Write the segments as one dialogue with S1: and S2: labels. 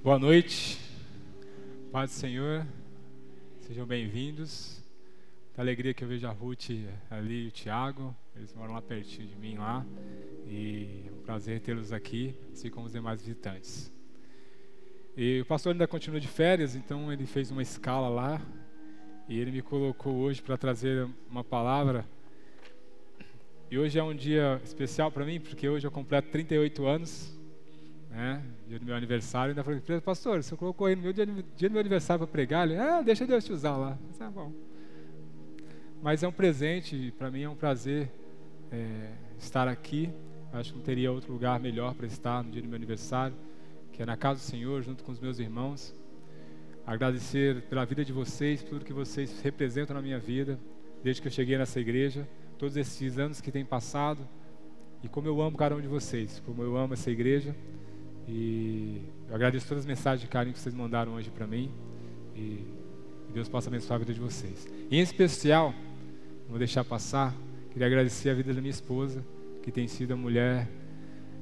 S1: Boa noite, paz do Senhor, sejam bem-vindos. Da alegria que eu vejo a Ruth ali e o Tiago, eles moram lá pertinho de mim lá, e é um prazer tê-los aqui, assim como os demais visitantes. E o pastor ainda continua de férias, então ele fez uma escala lá, e ele me colocou hoje para trazer uma palavra. E hoje é um dia especial para mim, porque hoje eu completo 38 anos, né? Dia do meu aniversário, ainda falei, pastor, você colocou aí no meu dia, dia do meu aniversário para pregar? Ele, ah, deixa Deus te usar lá. Mas, ah, bom. Mas é um presente, para mim é um prazer é, estar aqui. Acho que não teria outro lugar melhor para estar no dia do meu aniversário, que é na casa do Senhor, junto com os meus irmãos. Agradecer pela vida de vocês, por tudo que vocês representam na minha vida, desde que eu cheguei nessa igreja, todos esses anos que têm passado, e como eu amo cada um de vocês, como eu amo essa igreja. E eu agradeço todas as mensagens de carinho que vocês mandaram hoje para mim. E Deus possa abençoar a vida de vocês. E em especial, não vou deixar passar, queria agradecer a vida da minha esposa, que tem sido a mulher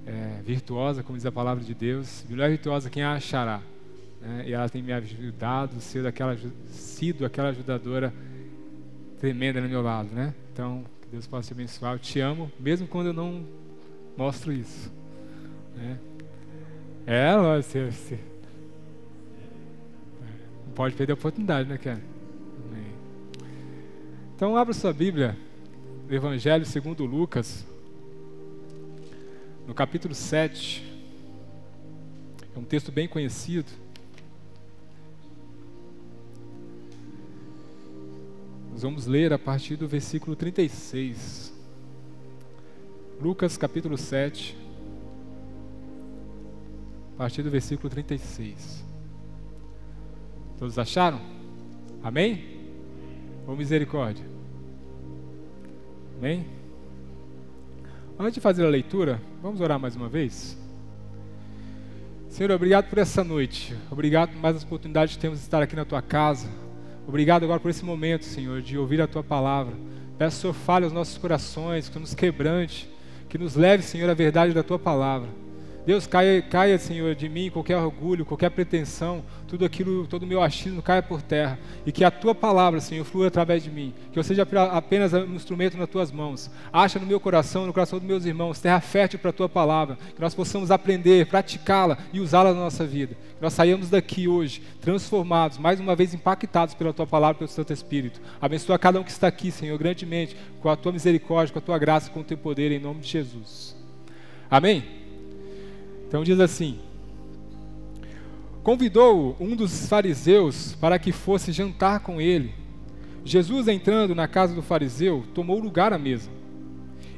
S1: é, virtuosa, como diz a palavra de Deus. Mulher virtuosa, quem a achará? Né? E ela tem me ajudado, sido aquela, sido aquela ajudadora tremenda no meu lado. Né? Então, que Deus possa te abençoar. Eu te amo, mesmo quando eu não mostro isso. Né? É, você, você não pode perder a oportunidade, né, Ken? Então, abra sua Bíblia, Evangelho segundo Lucas, no capítulo 7. É um texto bem conhecido. Nós vamos ler a partir do versículo 36. Lucas capítulo 7 a partir do versículo 36. Todos acharam? Amém? Ou misericórdia? Amém? Antes de fazer a leitura, vamos orar mais uma vez? Senhor, obrigado por essa noite. Obrigado por mais as oportunidades que temos de estar aqui na tua casa. Obrigado agora por esse momento, Senhor, de ouvir a tua palavra. Peço, Senhor, fale aos nossos corações, que nos quebrante, que nos leve, Senhor, à verdade da tua palavra. Deus, caia, caia, Senhor, de mim qualquer orgulho, qualquer pretensão, tudo aquilo, todo o meu achismo caia por terra. E que a tua palavra, Senhor, flua através de mim. Que eu seja apenas um instrumento nas tuas mãos. Acha no meu coração, no coração dos meus irmãos, terra fértil para a tua palavra. Que nós possamos aprender, praticá-la e usá-la na nossa vida. Que nós saímos daqui hoje transformados, mais uma vez impactados pela tua palavra, pelo Santo Espírito. Abençoa cada um que está aqui, Senhor, grandemente, com a tua misericórdia, com a tua graça, com o teu poder, em nome de Jesus. Amém? Então diz assim: Convidou um dos fariseus para que fosse jantar com ele. Jesus, entrando na casa do fariseu, tomou lugar à mesa.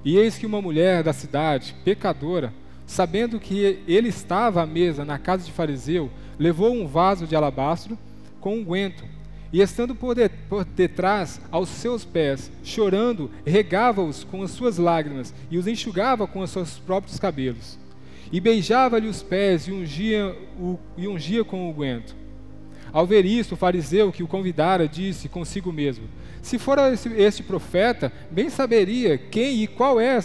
S1: E eis que uma mulher da cidade, pecadora, sabendo que ele estava à mesa na casa de fariseu, levou um vaso de alabastro com unguento, um e estando por, de, por detrás aos seus pés, chorando, regava-os com as suas lágrimas e os enxugava com os seus próprios cabelos e beijava-lhe os pés e ungia, o, e ungia com o guento. Ao ver isso, o fariseu que o convidara disse consigo mesmo: Se for este, este profeta, bem saberia quem e qual é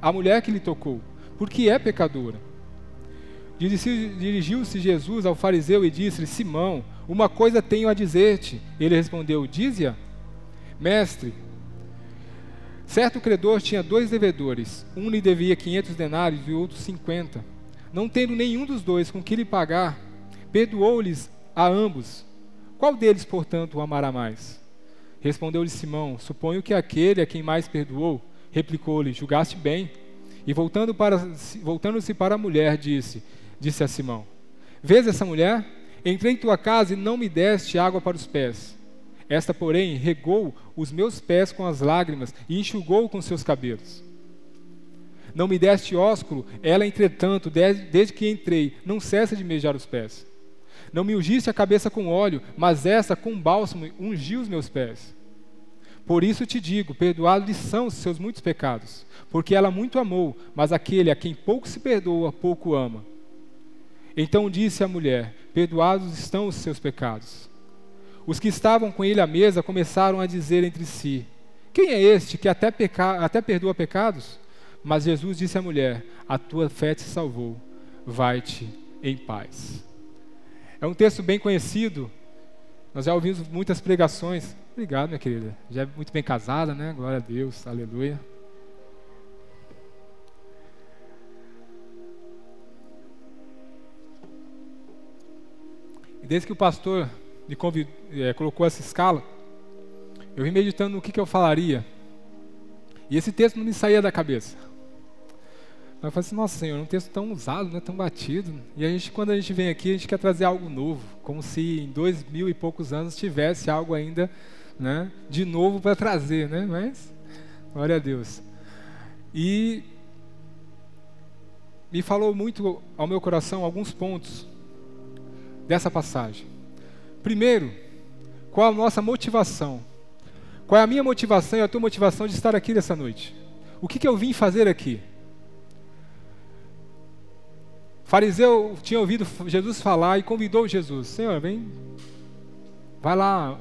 S1: a mulher que lhe tocou, porque é pecadora. Dirigiu-se Jesus ao fariseu e disse-lhe: Simão, uma coisa tenho a dizer-te. Ele respondeu: Dize-a. Mestre, Certo credor tinha dois devedores, um lhe devia quinhentos denários e o outro cinquenta. Não tendo nenhum dos dois com que lhe pagar, perdoou-lhes a ambos. Qual deles, portanto, o amará mais? Respondeu-lhe Simão: Suponho que aquele a quem mais perdoou. Replicou-lhe: Julgaste bem. E voltando para, voltando-se para a mulher, disse: Disse a Simão: Vês essa mulher? Entrei em tua casa e não me deste água para os pés esta, porém, regou os meus pés com as lágrimas e enxugou com seus cabelos. Não me deste ósculo, ela, entretanto, desde, que entrei, não cessa de mejar os pés. Não me ungiste a cabeça com óleo, mas essa, com bálsamo, ungiu os meus pés. Por isso te digo: perdoados são os seus muitos pecados, porque ela muito amou, mas aquele a quem pouco se perdoa, pouco ama. Então disse a mulher: Perdoados estão os seus pecados. Os que estavam com ele à mesa começaram a dizer entre si: Quem é este que até, peca... até perdoa pecados? Mas Jesus disse à mulher: A tua fé te salvou, vai-te em paz. É um texto bem conhecido. Nós já ouvimos muitas pregações. Obrigado, minha querida. Já é muito bem casada, né? Glória a Deus. Aleluia. Desde que o pastor me convidou, é, colocou essa escala, eu vim meditando no que, que eu falaria. E esse texto não me saía da cabeça. Eu falei assim, nossa Senhor, é um texto tão usado, né, tão batido. E a gente, quando a gente vem aqui, a gente quer trazer algo novo, como se em dois mil e poucos anos tivesse algo ainda né, de novo para trazer, né? Mas, glória a Deus. E me falou muito ao meu coração alguns pontos dessa passagem. Primeiro, qual a nossa motivação? Qual é a minha motivação e a tua motivação de estar aqui nessa noite? O que, que eu vim fazer aqui? O fariseu tinha ouvido Jesus falar e convidou Jesus: Senhor, vem, vai lá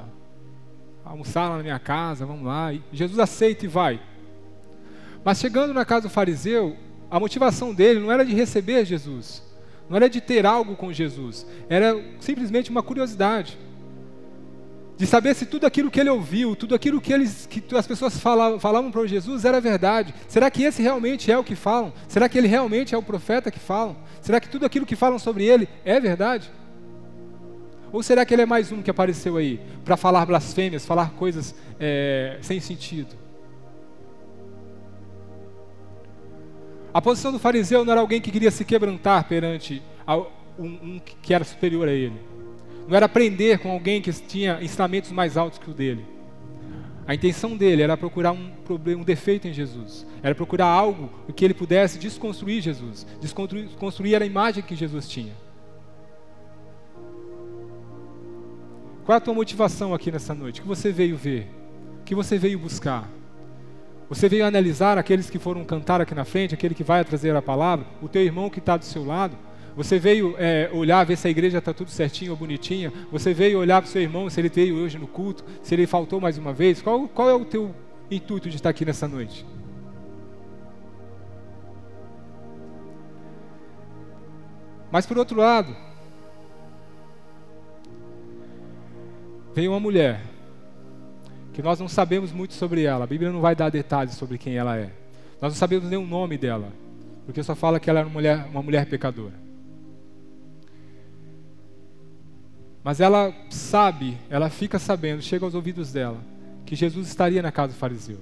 S1: almoçar lá na minha casa, vamos lá. E Jesus aceita e vai. Mas chegando na casa do fariseu, a motivação dele não era de receber Jesus, não era de ter algo com Jesus, era simplesmente uma curiosidade. De saber se tudo aquilo que ele ouviu, tudo aquilo que, eles, que as pessoas falavam, falavam para Jesus era verdade. Será que esse realmente é o que falam? Será que ele realmente é o profeta que falam? Será que tudo aquilo que falam sobre ele é verdade? Ou será que ele é mais um que apareceu aí para falar blasfêmias, falar coisas é, sem sentido? A posição do fariseu não era alguém que queria se quebrantar perante um, que era superior a ele. Não era aprender com alguém que tinha ensinamentos mais altos que o dele. A intenção dele era procurar um problema, um defeito em Jesus. Era procurar algo que ele pudesse desconstruir Jesus, desconstruir a imagem que Jesus tinha. Qual é a tua motivação aqui nessa noite? O que você veio ver? O que você veio buscar? Você veio analisar aqueles que foram cantar aqui na frente, aquele que vai trazer a palavra, o teu irmão que está do seu lado. Você veio é, olhar, ver se a igreja está tudo certinho ou bonitinha. Você veio olhar para o seu irmão, se ele veio hoje no culto, se ele faltou mais uma vez. Qual, qual é o teu intuito de estar aqui nessa noite? Mas por outro lado, veio uma mulher que nós não sabemos muito sobre ela. A Bíblia não vai dar detalhes sobre quem ela é. Nós não sabemos nem o nome dela, porque só fala que ela era uma mulher, uma mulher pecadora. Mas ela sabe, ela fica sabendo, chega aos ouvidos dela, que Jesus estaria na casa do fariseu.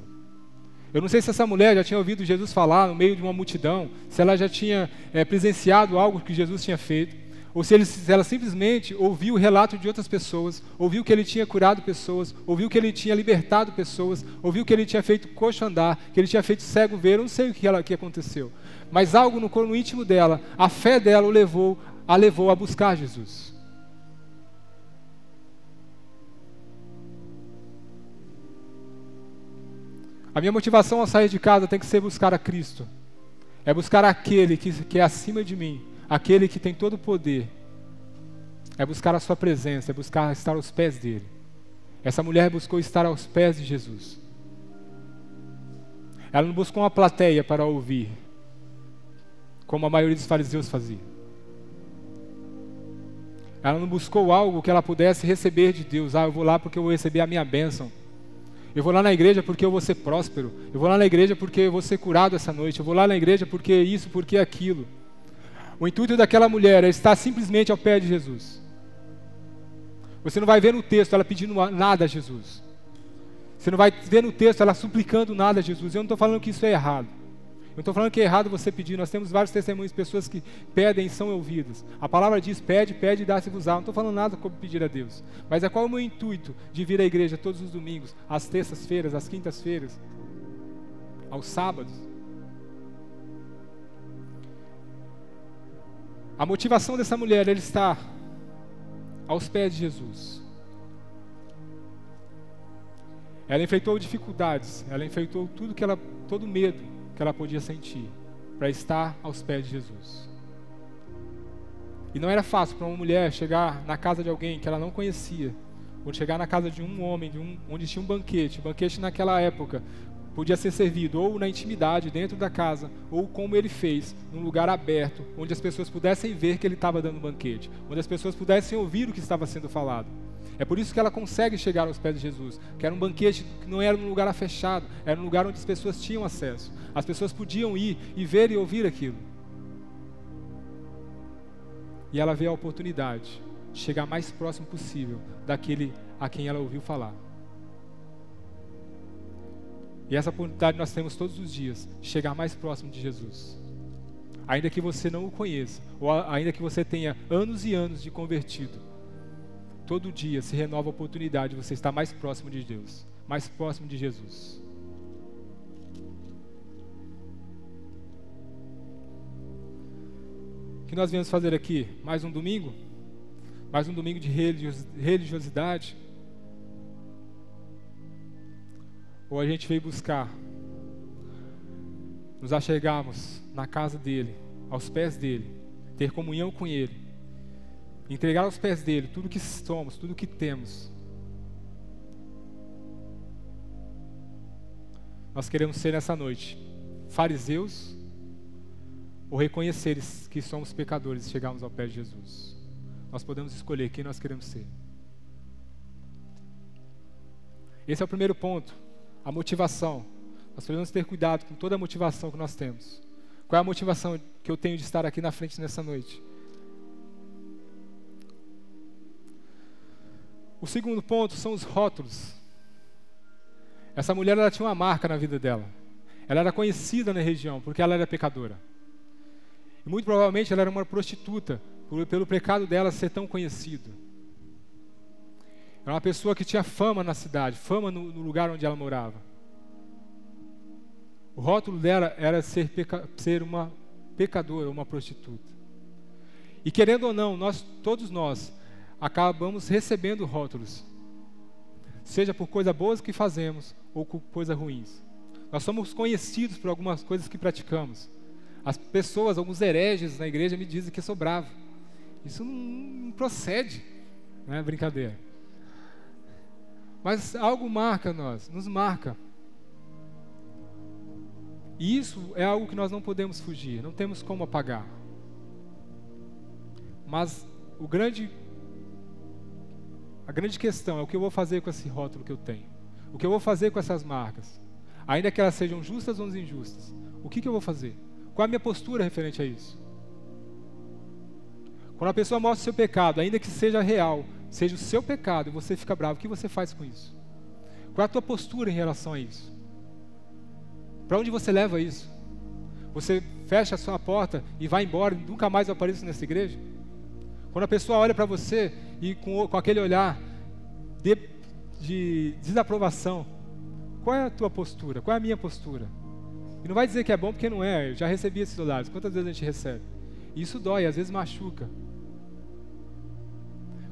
S1: Eu não sei se essa mulher já tinha ouvido Jesus falar no meio de uma multidão, se ela já tinha é, presenciado algo que Jesus tinha feito, ou se, ele, se ela simplesmente ouviu o relato de outras pessoas, ouviu que ele tinha curado pessoas, ouviu que ele tinha libertado pessoas, ouviu que ele tinha feito coxo andar, que ele tinha feito cego ver, eu não sei o que, ela, que aconteceu. Mas algo no, no íntimo dela, a fé dela o levou, a levou a buscar Jesus. A minha motivação ao sair de casa tem que ser buscar a Cristo. É buscar aquele que, que é acima de mim, aquele que tem todo o poder. É buscar a sua presença, é buscar estar aos pés dele. Essa mulher buscou estar aos pés de Jesus. Ela não buscou uma plateia para ouvir, como a maioria dos fariseus fazia. Ela não buscou algo que ela pudesse receber de Deus. Ah, eu vou lá porque eu vou receber a minha bênção. Eu vou lá na igreja porque eu vou ser próspero. Eu vou lá na igreja porque eu vou ser curado essa noite. Eu vou lá na igreja porque isso, porque aquilo. O intuito daquela mulher é estar simplesmente ao pé de Jesus. Você não vai ver no texto ela pedindo nada a Jesus. Você não vai ver no texto ela suplicando nada a Jesus. Eu não estou falando que isso é errado. Eu estou falando que é errado você pedir. Nós temos vários testemunhos pessoas que pedem e são ouvidas. A palavra diz: pede, pede e dá-se-vos-á. Não estou falando nada como pedir a Deus. Mas é qual é o meu intuito de vir à igreja todos os domingos, às terças-feiras, às quintas-feiras, aos sábados? A motivação dessa mulher é estar aos pés de Jesus. Ela enfrentou dificuldades, ela enfrentou tudo que ela, todo medo, que ela podia sentir para estar aos pés de Jesus. E não era fácil para uma mulher chegar na casa de alguém que ela não conhecia, ou chegar na casa de um homem, de um, onde tinha um banquete. banquete naquela época, podia ser servido ou na intimidade, dentro da casa, ou como ele fez, num lugar aberto, onde as pessoas pudessem ver que ele estava dando um banquete, onde as pessoas pudessem ouvir o que estava sendo falado. É por isso que ela consegue chegar aos pés de Jesus, que era um banquete que não era num lugar fechado, era um lugar onde as pessoas tinham acesso. As pessoas podiam ir e ver e ouvir aquilo. E ela vê a oportunidade de chegar mais próximo possível daquele a quem ela ouviu falar. E essa oportunidade nós temos todos os dias, de chegar mais próximo de Jesus. Ainda que você não o conheça, ou ainda que você tenha anos e anos de convertido, todo dia se renova a oportunidade de você estar mais próximo de Deus, mais próximo de Jesus. O que nós viemos fazer aqui? Mais um domingo? Mais um domingo de religiosidade? Ou a gente veio buscar nos achegarmos na casa dele, aos pés dele, ter comunhão com ele, entregar aos pés dele tudo que somos, tudo que temos. Nós queremos ser nessa noite fariseus ou reconhecer que somos pecadores e chegarmos ao pé de Jesus. Nós podemos escolher quem nós queremos ser. Esse é o primeiro ponto a motivação. Nós precisamos ter cuidado com toda a motivação que nós temos. Qual é a motivação que eu tenho de estar aqui na frente nessa noite? O segundo ponto são os rótulos. Essa mulher ela tinha uma marca na vida dela. Ela era conhecida na região porque ela era pecadora. E muito provavelmente ela era uma prostituta pelo pecado dela ser tão conhecido. Era uma pessoa que tinha fama na cidade, fama no, no lugar onde ela morava. O rótulo dela era ser, peca, ser uma pecadora, uma prostituta. E querendo ou não, nós, todos nós, acabamos recebendo rótulos, seja por coisas boas que fazemos ou por coisas ruins. Nós somos conhecidos por algumas coisas que praticamos. As pessoas, alguns hereges na igreja me dizem que eu sou bravo. Isso não, não procede, não é brincadeira. Mas algo marca nós, nos marca. E isso é algo que nós não podemos fugir, não temos como apagar. Mas o grande a grande questão é o que eu vou fazer com esse rótulo que eu tenho. O que eu vou fazer com essas marcas? Ainda que elas sejam justas ou injustas. O que, que eu vou fazer? Qual a minha postura referente a isso? Quando a pessoa mostra o seu pecado, ainda que seja real, seja o seu pecado e você fica bravo, o que você faz com isso? Qual é a tua postura em relação a isso? Para onde você leva isso? Você fecha a sua porta e vai embora nunca mais aparece nessa igreja? Quando a pessoa olha para você e com, com aquele olhar de, de desaprovação, qual é a tua postura? Qual é a minha postura? E não vai dizer que é bom porque não é, eu já recebi esses olhares. Quantas vezes a gente recebe? E isso dói, às vezes machuca.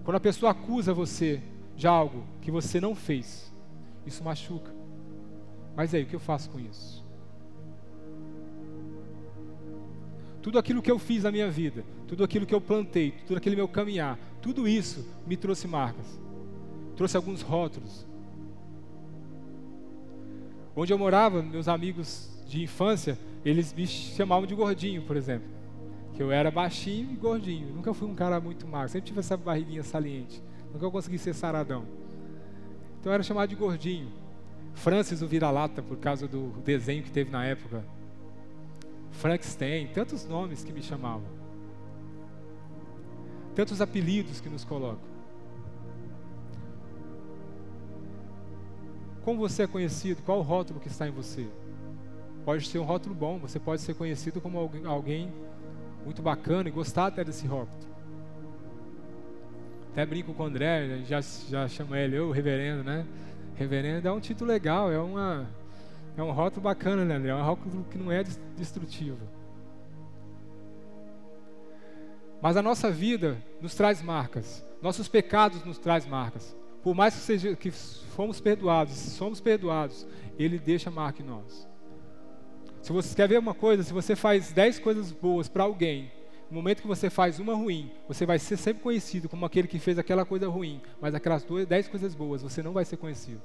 S1: Quando a pessoa acusa você de algo que você não fez, isso machuca. Mas aí, o que eu faço com isso? Tudo aquilo que eu fiz na minha vida, tudo aquilo que eu plantei, tudo aquele meu caminhar, tudo isso me trouxe marcas, trouxe alguns rótulos. Onde eu morava, meus amigos de infância, eles me chamavam de gordinho, por exemplo que eu era baixinho e gordinho. Nunca fui um cara muito magro, sempre tive essa barriguinha saliente. Nunca consegui ser saradão. Então eu era chamado de gordinho. Francis o vira-lata por causa do desenho que teve na época. Frankenstein, tantos nomes que me chamavam. Tantos apelidos que nos colocam. Como você é conhecido? Qual o rótulo que está em você? Pode ser um rótulo bom, você pode ser conhecido como alguém muito bacana e gostar até desse rótulo. Até brinco com o André, já, já chamo ele, o reverendo, né? Reverendo é um título legal, é, uma, é um rótulo bacana, né, André? É um rótulo que não é destrutivo. Mas a nossa vida nos traz marcas, nossos pecados nos traz marcas. Por mais que, seja, que fomos perdoados, somos perdoados, Ele deixa marca em nós. Se você quer ver uma coisa, se você faz dez coisas boas para alguém, no momento que você faz uma ruim, você vai ser sempre conhecido como aquele que fez aquela coisa ruim, mas aquelas duas, dez coisas boas, você não vai ser conhecido.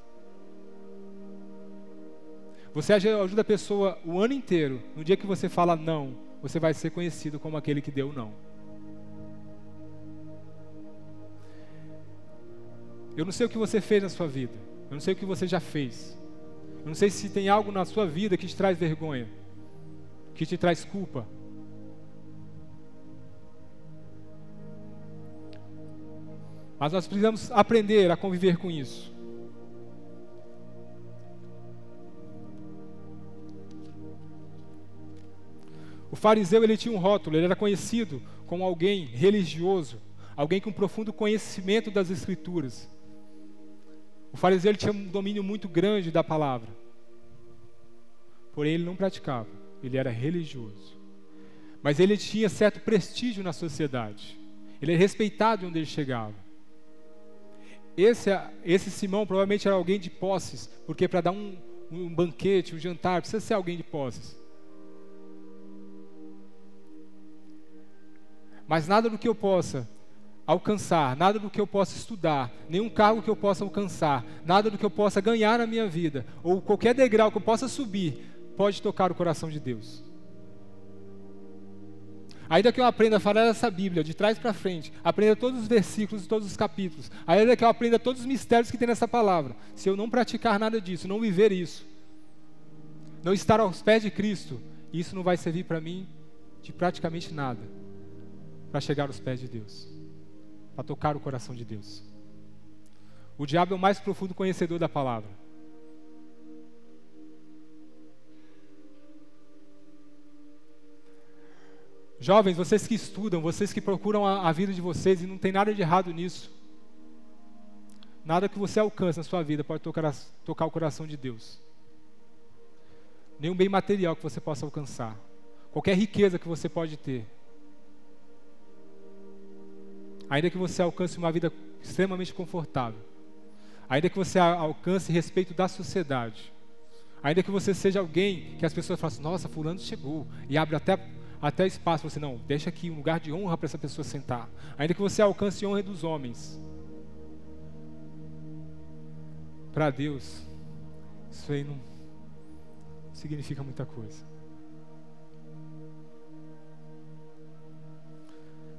S1: Você ajuda a pessoa o ano inteiro. No dia que você fala não, você vai ser conhecido como aquele que deu não. Eu não sei o que você fez na sua vida. Eu não sei o que você já fez. Não sei se tem algo na sua vida que te traz vergonha, que te traz culpa. Mas nós precisamos aprender a conviver com isso. O fariseu ele tinha um rótulo, ele era conhecido como alguém religioso, alguém com profundo conhecimento das escrituras. O fariseu ele tinha um domínio muito grande da palavra. Porém ele não praticava, ele era religioso. Mas ele tinha certo prestígio na sociedade. Ele era respeitado onde ele chegava. Esse, esse Simão provavelmente era alguém de posses, porque para dar um, um banquete, um jantar, precisa ser alguém de posses. Mas nada do que eu possa alcançar, nada do que eu possa estudar, nenhum cargo que eu possa alcançar, nada do que eu possa ganhar na minha vida, ou qualquer degrau que eu possa subir, pode tocar o coração de Deus. Ainda que eu aprenda a falar essa Bíblia de trás para frente, aprenda todos os versículos, todos os capítulos, ainda que eu aprenda todos os mistérios que tem nessa palavra, se eu não praticar nada disso, não viver isso, não estar aos pés de Cristo, isso não vai servir para mim de praticamente nada para chegar aos pés de Deus, para tocar o coração de Deus. O diabo é o mais profundo conhecedor da palavra. Jovens, vocês que estudam, vocês que procuram a, a, vida de vocês, e não tem nada de errado nisso. Nada que você alcance na sua vida pode tocar, tocar o coração de Deus. Nenhum bem material que você possa alcançar. Qualquer riqueza que você pode ter. Ainda que você alcance uma vida extremamente confortável, ainda que você alcance respeito da sociedade, ainda que você seja alguém que as pessoas falam assim, nossa, fulano chegou, e abre até, até espaço, você não, deixa aqui um lugar de honra para essa pessoa sentar, ainda que você alcance honra dos homens, para Deus, isso aí não significa muita coisa.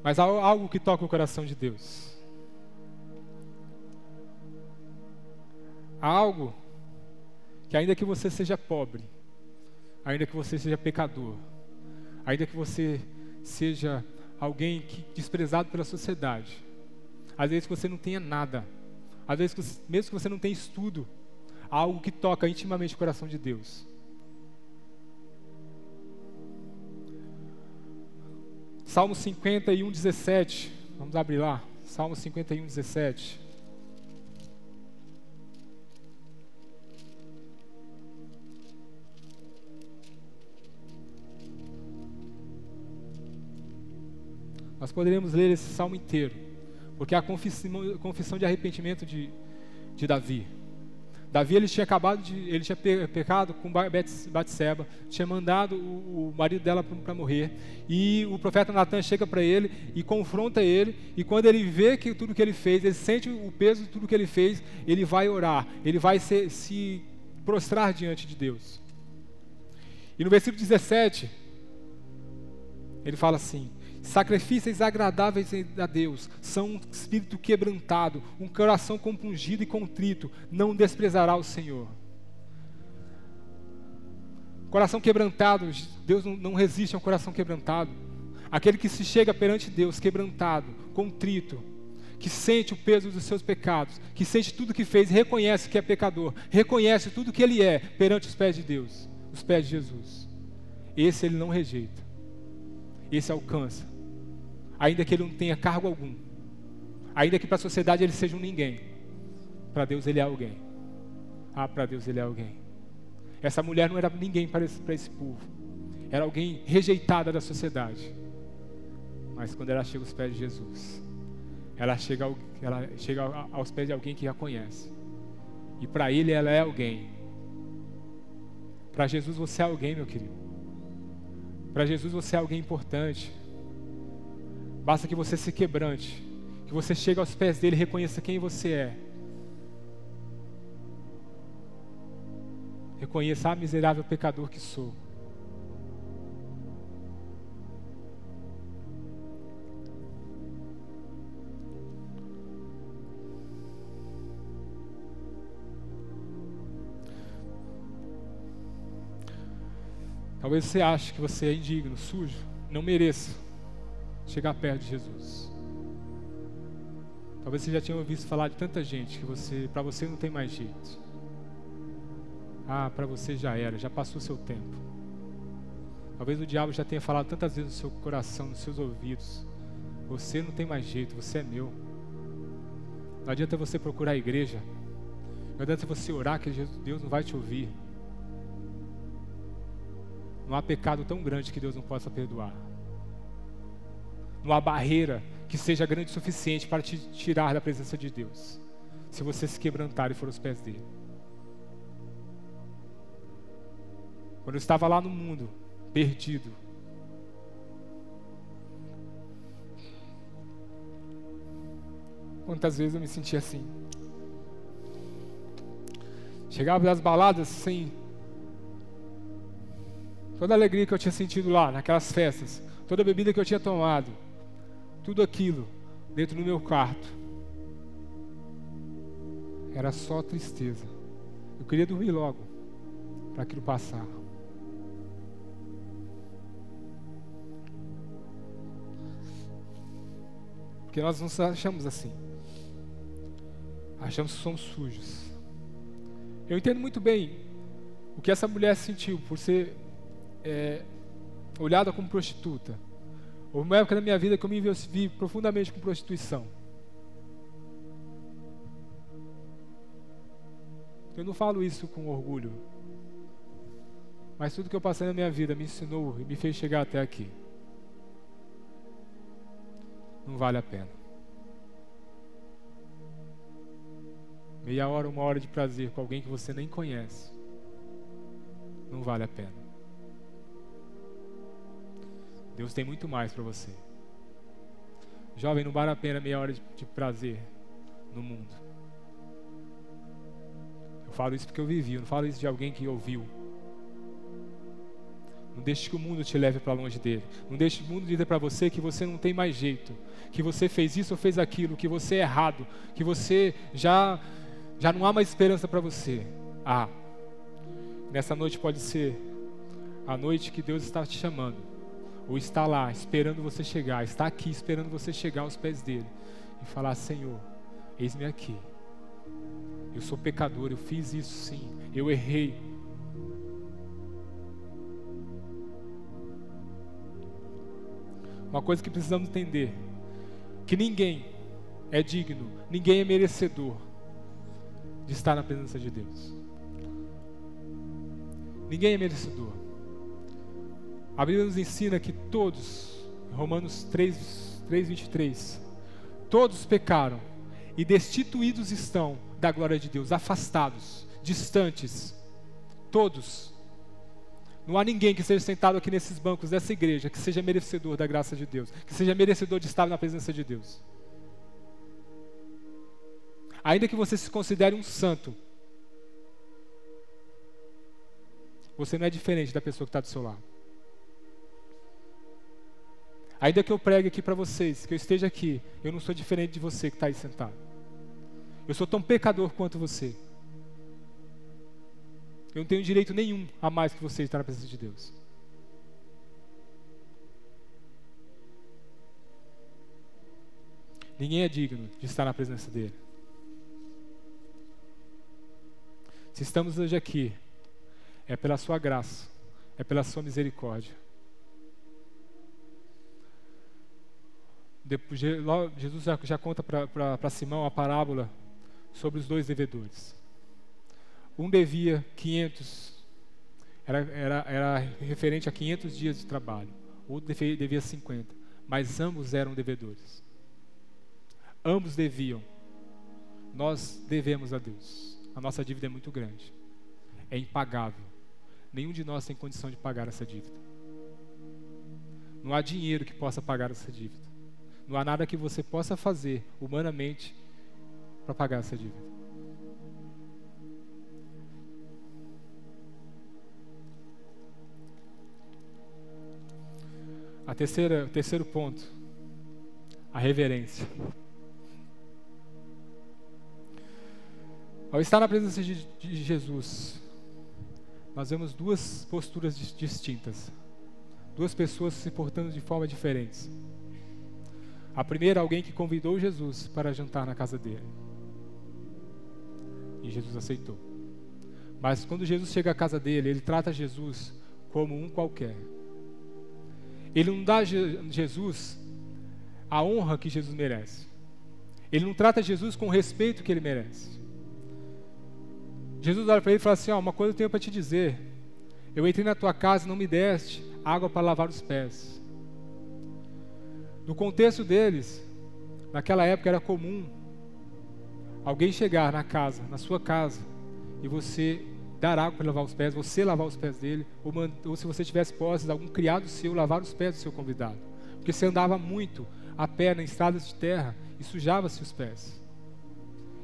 S1: Mas há algo que toca o coração de Deus. Há algo que, ainda que você seja pobre, ainda que você seja pecador, ainda que você seja alguém que, desprezado pela sociedade, às vezes que você não tenha nada, às vezes que, mesmo que você não tenha estudo, há algo que toca intimamente o coração de Deus. Salmo 51, 17. Vamos abrir lá. Salmo 51, 17. Nós poderíamos ler esse salmo inteiro, porque é a confissão, confissão de arrependimento de, de Davi. Davi ele tinha acabado de, ele tinha pecado com Batseba, tinha mandado o, o marido dela para morrer, e o profeta Natan chega para ele e confronta ele, e quando ele vê que tudo que ele fez, ele sente o peso de tudo que ele fez, ele vai orar, ele vai se, se prostrar diante de Deus. E no versículo 17, ele fala assim: Sacrifícios agradáveis a Deus são um espírito quebrantado, um coração compungido e contrito, não desprezará o Senhor. Coração quebrantado, Deus não resiste a um coração quebrantado. Aquele que se chega perante Deus quebrantado, contrito, que sente o peso dos seus pecados, que sente tudo que fez, reconhece que é pecador, reconhece tudo que ele é perante os pés de Deus, os pés de Jesus. Esse ele não rejeita. Esse alcança ainda que ele não tenha cargo algum, ainda que para a sociedade ele seja um ninguém, para Deus ele é alguém. Ah, para Deus ele é alguém. Essa mulher não era ninguém para esse, para esse povo, era alguém rejeitada da sociedade. Mas quando ela chega aos pés de Jesus, ela chega, ao, ela chega aos pés de alguém que a conhece. E para ele ela é alguém. Para Jesus você é alguém, meu querido. Para Jesus você é alguém importante. Basta que você se quebrante, que você chegue aos pés dele e reconheça quem você é. Reconheça a miserável pecador que sou. Talvez você ache que você é indigno, sujo, não mereça chegar perto de Jesus. Talvez você já tenha ouvido falar de tanta gente que você, para você não tem mais jeito. Ah, para você já era, já passou o seu tempo. Talvez o diabo já tenha falado tantas vezes no seu coração, nos seus ouvidos. Você não tem mais jeito, você é meu. Não adianta você procurar a igreja. Não adianta você orar que Deus não vai te ouvir. Não há pecado tão grande que Deus não possa perdoar. Não há barreira que seja grande o suficiente para te tirar da presença de Deus. Se você se quebrantar e for aos pés dele. Quando eu estava lá no mundo, perdido, Quantas vezes eu me sentia assim? Chegava das baladas sem toda a alegria que eu tinha sentido lá, naquelas festas, toda a bebida que eu tinha tomado, tudo aquilo dentro do meu quarto. Era só tristeza. Eu queria dormir logo para aquilo passar. Porque nós nos achamos assim. Achamos que somos sujos. Eu entendo muito bem o que essa mulher sentiu por ser é, olhada como prostituta. Houve uma época na minha vida que eu me vi profundamente com prostituição. Eu não falo isso com orgulho. Mas tudo que eu passei na minha vida me ensinou e me fez chegar até aqui. Não vale a pena. Meia hora, uma hora de prazer com alguém que você nem conhece. Não vale a pena. Deus tem muito mais para você. Jovem, não vale a pena meia hora de, de prazer no mundo. Eu falo isso porque eu vivi, eu não falo isso de alguém que ouviu. Não deixe que o mundo te leve para longe dele. Não deixe o mundo dizer para você que você não tem mais jeito, que você fez isso ou fez aquilo, que você é errado, que você já já não há mais esperança para você. Ah, nessa noite pode ser a noite que Deus está te chamando ou está lá esperando você chegar, está aqui esperando você chegar aos pés dele e falar: Senhor, eis-me aqui. Eu sou pecador, eu fiz isso sim, eu errei. Uma coisa que precisamos entender: que ninguém é digno, ninguém é merecedor de estar na presença de Deus. Ninguém é merecedor. A Bíblia nos ensina que todos, Romanos 3, 3 23, todos pecaram e destituídos estão da glória de Deus, afastados, distantes, todos. Não há ninguém que seja sentado aqui nesses bancos dessa igreja que seja merecedor da graça de Deus, que seja merecedor de estar na presença de Deus. Ainda que você se considere um santo, você não é diferente da pessoa que está do seu lado. Ainda que eu pregue aqui para vocês, que eu esteja aqui, eu não sou diferente de você que está aí sentado. Eu sou tão pecador quanto você. Eu não tenho direito nenhum a mais que você estar na presença de Deus. Ninguém é digno de estar na presença dele. Se estamos hoje aqui, é pela sua graça, é pela sua misericórdia. Depois, Jesus já, já conta para Simão a parábola sobre os dois devedores. Um devia 500, era, era, era referente a 500 dias de trabalho. Outro devia 50, mas ambos eram devedores. Ambos deviam. Nós devemos a Deus. A nossa dívida é muito grande. É impagável. Nenhum de nós tem condição de pagar essa dívida. Não há dinheiro que possa pagar essa dívida. Não há nada que você possa fazer humanamente para pagar essa dívida. A terceira, o terceiro ponto, a reverência. Ao estar na presença de, de Jesus, nós vemos duas posturas distintas, duas pessoas se portando de forma diferentes. A primeira, alguém que convidou Jesus para jantar na casa dele. E Jesus aceitou. Mas quando Jesus chega à casa dele, ele trata Jesus como um qualquer. Ele não dá a Jesus a honra que Jesus merece. Ele não trata Jesus com o respeito que ele merece. Jesus olha para ele e fala assim: oh, Uma coisa eu tenho para te dizer. Eu entrei na tua casa e não me deste água para lavar os pés. No contexto deles, naquela época era comum alguém chegar na casa, na sua casa, e você dar água para lavar os pés, você lavar os pés dele, ou, ou se você tivesse posse, algum criado seu lavar os pés do seu convidado. Porque você andava muito a pé em estradas de terra e sujava-se os pés.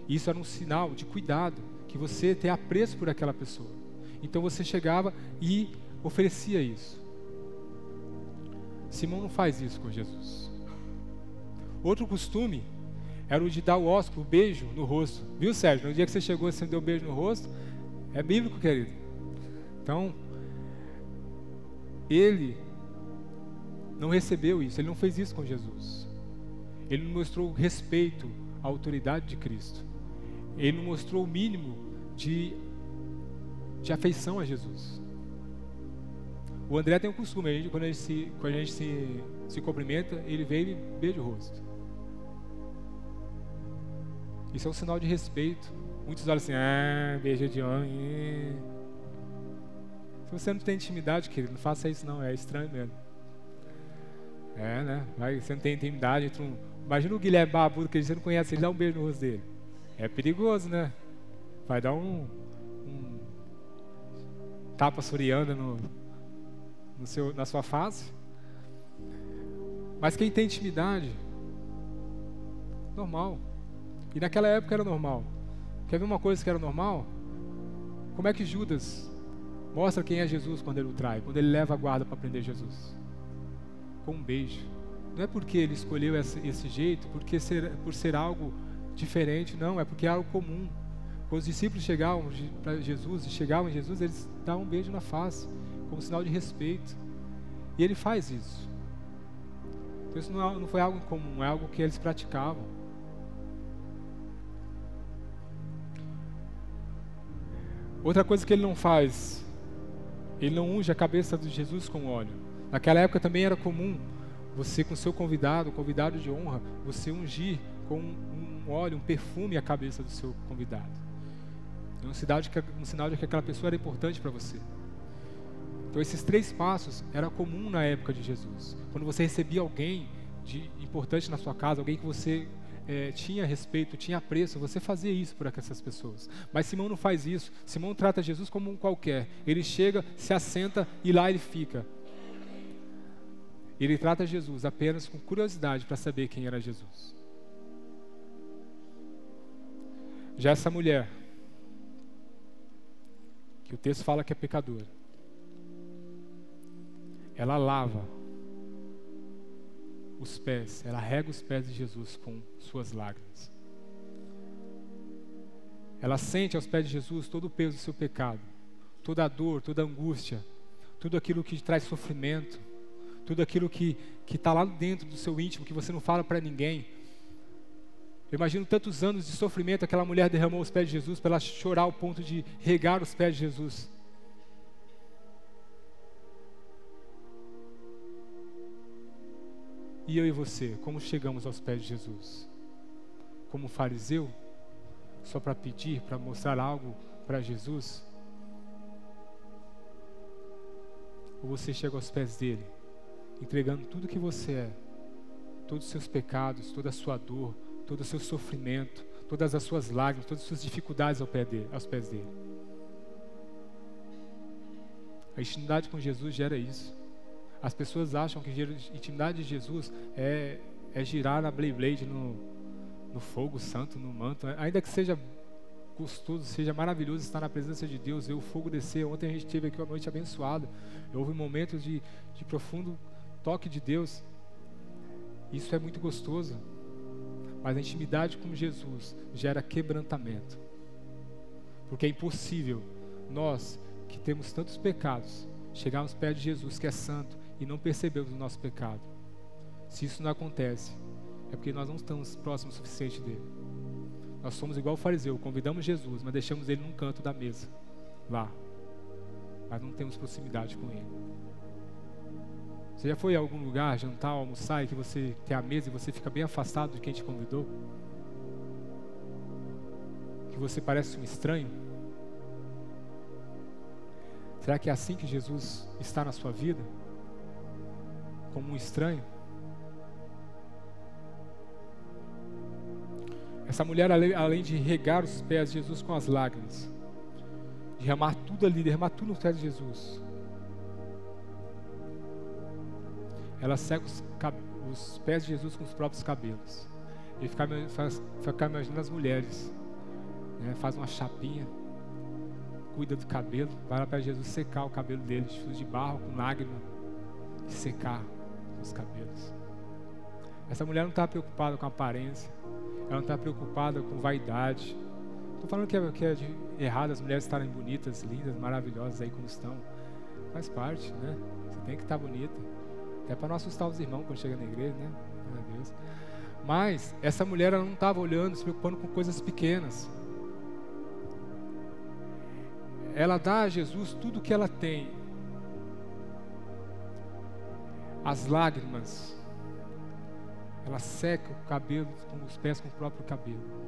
S1: Isso era um sinal de cuidado, que você tem apreço por aquela pessoa. Então você chegava e oferecia isso. Simão não faz isso com Jesus. Outro costume era o de dar o ósculo, o beijo no rosto. Viu, Sérgio? No dia que você chegou, você deu um beijo no rosto. É bíblico, querido. Então, ele não recebeu isso, ele não fez isso com Jesus. Ele não mostrou respeito à autoridade de Cristo. Ele não mostrou o mínimo de, de afeição a Jesus. O André tem um costume, a gente, quando a gente, se, quando a gente se, se cumprimenta, ele vem e beija o rosto. Isso é um sinal de respeito. Muitos olham assim, ah, beijo de homem. Se você não tem intimidade, querido, não faça isso não, é estranho mesmo. É, né? Vai, você não tem intimidade entre um. Imagina o Guilherme Babudo, que você não conhece, ele dá um beijo no rosto dele. É perigoso, né? Vai dar um, um tapa suriana no, no seu, na sua face. Mas quem tem intimidade, normal. E naquela época era normal. Quer ver uma coisa que era normal? Como é que Judas mostra quem é Jesus quando ele o trai, quando ele leva a guarda para prender Jesus? Com um beijo. Não é porque ele escolheu esse, esse jeito, porque ser, por ser algo diferente, não, é porque é algo comum. Quando os discípulos chegavam para Jesus e chegavam em Jesus, eles davam um beijo na face, como sinal de respeito. E ele faz isso. Então isso não, é, não foi algo comum, é algo que eles praticavam. Outra coisa que ele não faz, ele não unge a cabeça de Jesus com óleo. Naquela época também era comum você com seu convidado, convidado de honra, você ungir com um óleo, um perfume a cabeça do seu convidado. É um, sinal de que, um sinal de que aquela pessoa era importante para você. Então esses três passos era comum na época de Jesus. Quando você recebia alguém de importante na sua casa, alguém que você é, tinha respeito, tinha apreço, você fazia isso por essas pessoas. Mas Simão não faz isso. Simão trata Jesus como um qualquer. Ele chega, se assenta e lá ele fica. Ele trata Jesus apenas com curiosidade para saber quem era Jesus. Já essa mulher, que o texto fala que é pecadora, ela lava os pés, ela rega os pés de Jesus com suas lágrimas. Ela sente aos pés de Jesus todo o peso do seu pecado, toda a dor, toda a angústia, tudo aquilo que traz sofrimento, tudo aquilo que está lá dentro do seu íntimo, que você não fala para ninguém. Eu imagino tantos anos de sofrimento aquela mulher derramou os pés de Jesus para ela chorar ao ponto de regar os pés de Jesus. E eu e você, como chegamos aos pés de Jesus? Como fariseu? Só para pedir, para mostrar algo para Jesus? Ou você chega aos pés dele, entregando tudo que você é, todos os seus pecados, toda a sua dor, todo o seu sofrimento, todas as suas lágrimas, todas as suas dificuldades ao pé dele, aos pés dele? A intimidade com Jesus gera isso. As pessoas acham que intimidade de Jesus é, é girar na Blade no, no fogo santo, no manto. Ainda que seja gostoso, seja maravilhoso estar na presença de Deus, ver o fogo descer. Ontem a gente teve aqui uma noite abençoada. Houve momentos de, de profundo toque de Deus, isso é muito gostoso. Mas a intimidade com Jesus gera quebrantamento. Porque é impossível nós, que temos tantos pecados, chegarmos perto de Jesus, que é santo, e não percebermos o nosso pecado. Se isso não acontece, é porque nós não estamos próximos o suficiente dele. Nós somos igual o fariseu, convidamos Jesus, mas deixamos ele num canto da mesa, lá. Mas não temos proximidade com ele. Você já foi a algum lugar jantar, almoçar e que você tem a mesa e você fica bem afastado de quem te convidou? Que você parece um estranho? Será que é assim que Jesus está na sua vida? Como um estranho? Essa mulher, além de regar os pés de Jesus com as lágrimas, derramar tudo ali, derramar tudo nos pés de Jesus, ela seca os, os, pés de Jesus com os próprios cabelos. E fica, faz, fica imaginando as mulheres. Né? Faz uma chapinha, cuida do cabelo, vai lá para Jesus secar o cabelo dele, de de barro, com lágrima, e secar os cabelos. Essa mulher não está preocupada com aparência, ela não está preocupada com vaidade. Estou falando que é, que é errado as mulheres estarem bonitas, lindas, maravilhosas aí como estão. Faz parte, né? Você tem que estar tá bonita. Até para não assustar os irmãos quando chega na igreja, né? Meu Deus. Mas essa mulher ela não estava olhando, se preocupando com coisas pequenas. Ela dá a Jesus tudo o que ela tem. As lágrimas. Ela seca o cabelo com os pés com o próprio cabelo.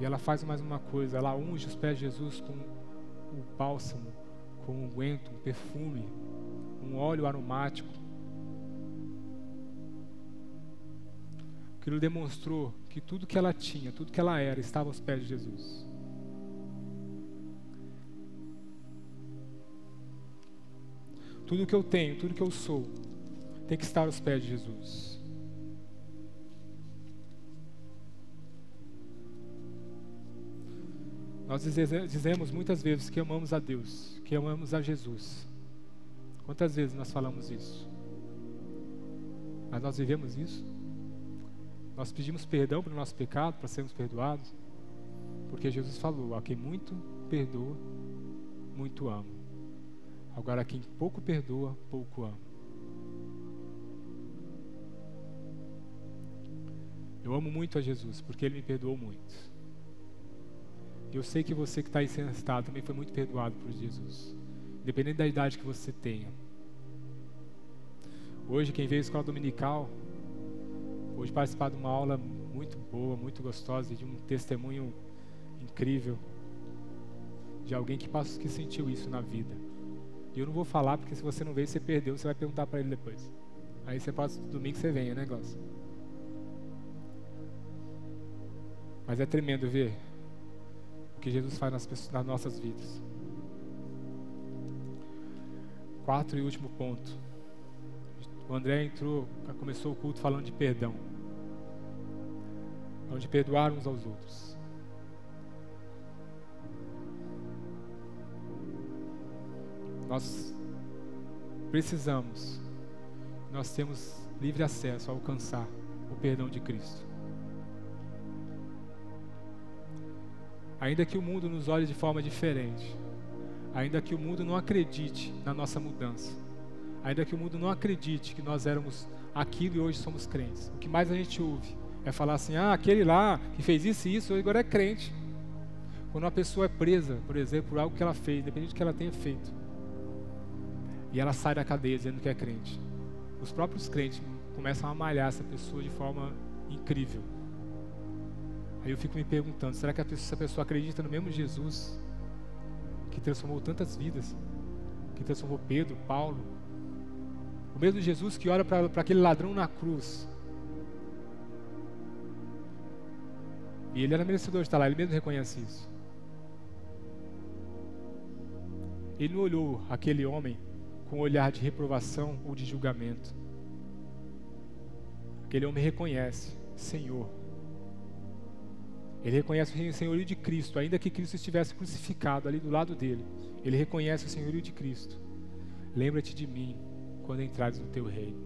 S1: E ela faz mais uma coisa, ela unge os pés de Jesus com o bálsamo, com um unguento, um perfume um óleo aromático. Aquilo demonstrou que tudo que ela tinha, tudo que ela era, estava aos pés de Jesus. Tudo que eu tenho, tudo que eu sou, tem que estar aos pés de Jesus. Nós dizemos muitas vezes que amamos a Deus, que amamos a Jesus. Quantas vezes nós falamos isso? Mas nós vivemos isso? Nós pedimos perdão pelo nosso pecado, para sermos perdoados? Porque Jesus falou: a quem muito perdoa, muito ama. Agora, quem pouco perdoa, pouco ama. Eu amo muito a Jesus, porque Ele me perdoou muito. E eu sei que você que está aí sentado também foi muito perdoado por Jesus independente da idade que você tenha. Hoje, quem veio à escola dominical, hoje participar de uma aula muito boa, muito gostosa, de um testemunho incrível de alguém que, passou, que sentiu isso na vida. E eu não vou falar porque se você não veio, você perdeu, você vai perguntar para ele depois. Aí você passa domingo você venha, né, negócio. Mas é tremendo ver o que Jesus faz nas, pessoas, nas nossas vidas. Quarto e último ponto. O André entrou, começou o culto falando de perdão. Onde perdoar uns aos outros. Nós precisamos, nós temos livre acesso a alcançar o perdão de Cristo. Ainda que o mundo nos olhe de forma diferente, ainda que o mundo não acredite na nossa mudança, ainda que o mundo não acredite que nós éramos aquilo e hoje somos crentes. O que mais a gente ouve é falar assim: ah, aquele lá que fez isso e isso, agora é crente. Quando uma pessoa é presa, por exemplo, por algo que ela fez, independente do que ela tenha feito, e ela sai da cadeia dizendo que é crente, os próprios crentes começam a malhar essa pessoa de forma incrível. Aí eu fico me perguntando: será que essa pessoa acredita no mesmo Jesus que transformou tantas vidas, que transformou Pedro, Paulo. O mesmo Jesus que olha para aquele ladrão na cruz. E ele era merecedor de estar lá, ele mesmo reconhece isso. Ele não olhou aquele homem com um olhar de reprovação ou de julgamento. Aquele homem reconhece, Senhor, ele reconhece o senhorio de Cristo, ainda que Cristo estivesse crucificado ali do lado dele. Ele reconhece o senhorio de Cristo. Lembra-te de mim quando entrares no teu reino.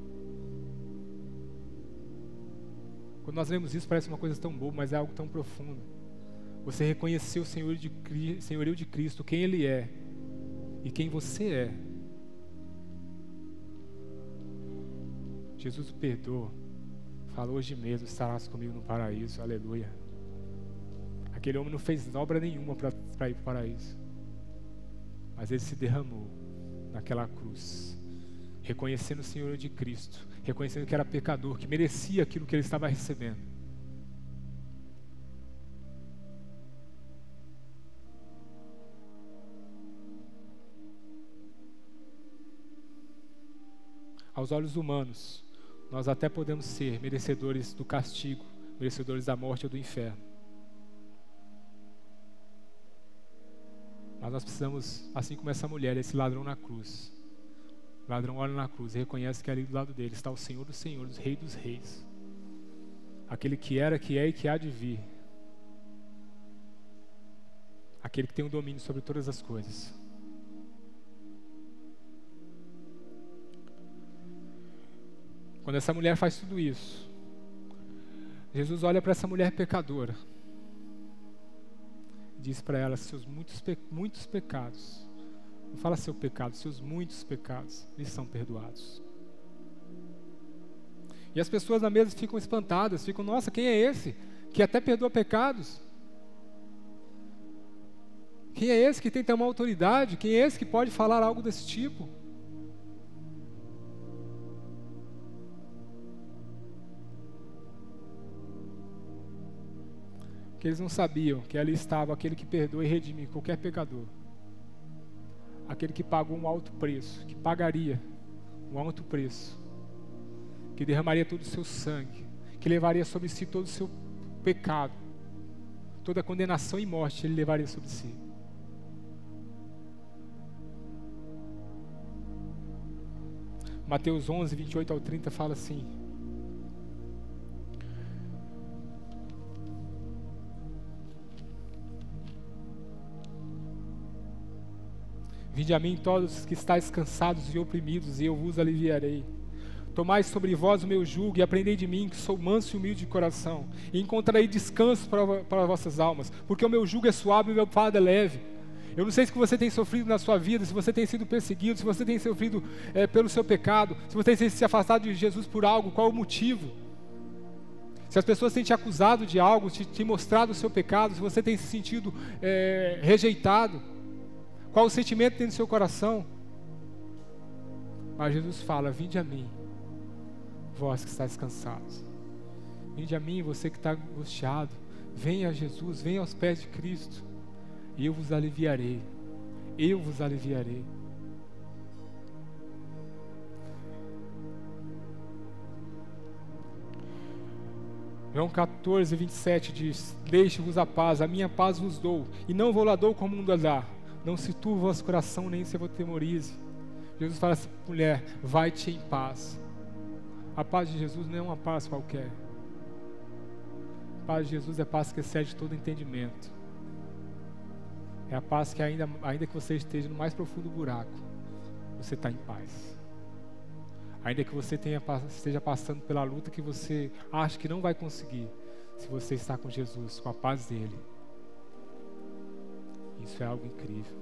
S1: Quando nós lemos isso, parece uma coisa tão boa, mas é algo tão profundo. Você reconheceu o Senhor de, senhorio de Cristo, quem Ele é e quem você é. Jesus perdoa. Fala hoje mesmo, estarás comigo no paraíso. Aleluia. Aquele homem não fez obra nenhuma para ir para o paraíso. Mas ele se derramou naquela cruz, reconhecendo o Senhor de Cristo, reconhecendo que era pecador, que merecia aquilo que ele estava recebendo. aos olhos humanos, nós até podemos ser merecedores do castigo, merecedores da morte ou do inferno. Mas nós precisamos, assim como essa mulher, esse ladrão na cruz. O ladrão olha na cruz e reconhece que ali do lado dele está o Senhor dos Senhores, o Rei dos Reis. Aquele que era, que é e que há de vir. Aquele que tem o um domínio sobre todas as coisas. Quando essa mulher faz tudo isso, Jesus olha para essa mulher pecadora e diz para ela: seus muitos, pe muitos pecados, não fala seu pecado, seus muitos pecados lhes são perdoados. E as pessoas na mesa ficam espantadas, ficam: nossa, quem é esse que até perdoa pecados? Quem é esse que tem uma autoridade? Quem é esse que pode falar algo desse tipo? Eles não sabiam que ali estava aquele que perdoa e redime qualquer pecador. Aquele que pagou um alto preço, que pagaria um alto preço, que derramaria todo o seu sangue, que levaria sobre si todo o seu pecado, toda a condenação e morte ele levaria sobre si. Mateus 11, 28 ao 30 fala assim: Vinde a mim todos que estáis cansados e oprimidos, e eu vos aliviarei. Tomai sobre vós o meu jugo e aprendei de mim, que sou manso e humilde de coração, e encontrarei descanso para, para vossas almas, porque o meu jugo é suave e o meu fardo é leve. Eu não sei se você tem sofrido na sua vida, se você tem sido perseguido, se você tem sofrido é, pelo seu pecado, se você tem se afastado de Jesus por algo, qual o motivo? Se as pessoas têm te acusado de algo, te, te mostrado o seu pecado, se você tem se sentido é, rejeitado, qual o sentimento tem no seu coração? Mas Jesus fala: Vinde a mim, vós que estáis cansados. Vinde a mim, você que está angustiado. Venha a Jesus, venha aos pés de Cristo, e eu vos aliviarei. Eu vos aliviarei. João 14, 27 diz: Deixe-vos a paz, a minha paz vos dou, e não vou lá dou como o mundo dá. Não se turva o vosso coração, nem se temorize. Jesus fala assim, mulher, vai-te em paz. A paz de Jesus não é uma paz qualquer. A paz de Jesus é a paz que excede todo entendimento. É a paz que ainda, ainda que você esteja no mais profundo buraco, você está em paz. Ainda que você tenha, esteja passando pela luta que você acha que não vai conseguir, se você está com Jesus, com a paz dele, isso é algo incrível.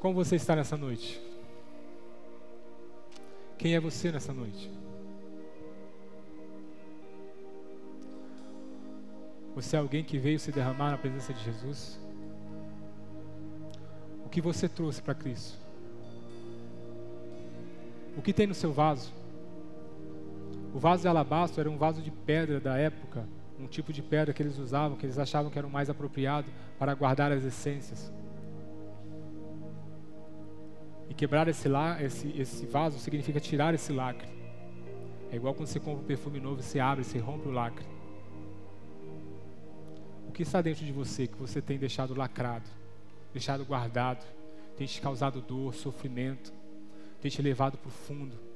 S1: Como você está nessa noite? Quem é você nessa noite? Você é alguém que veio se derramar na presença de Jesus? O que você trouxe para Cristo? O que tem no seu vaso? O vaso de alabastro era um vaso de pedra da época, um tipo de pedra que eles usavam, que eles achavam que era o mais apropriado para guardar as essências. E quebrar esse, la, esse, esse vaso significa tirar esse lacre. É igual quando você compra um perfume novo, você abre, você rompe o lacre. O que está dentro de você que você tem deixado lacrado, deixado guardado, tem te causado dor, sofrimento, tem te levado para o fundo?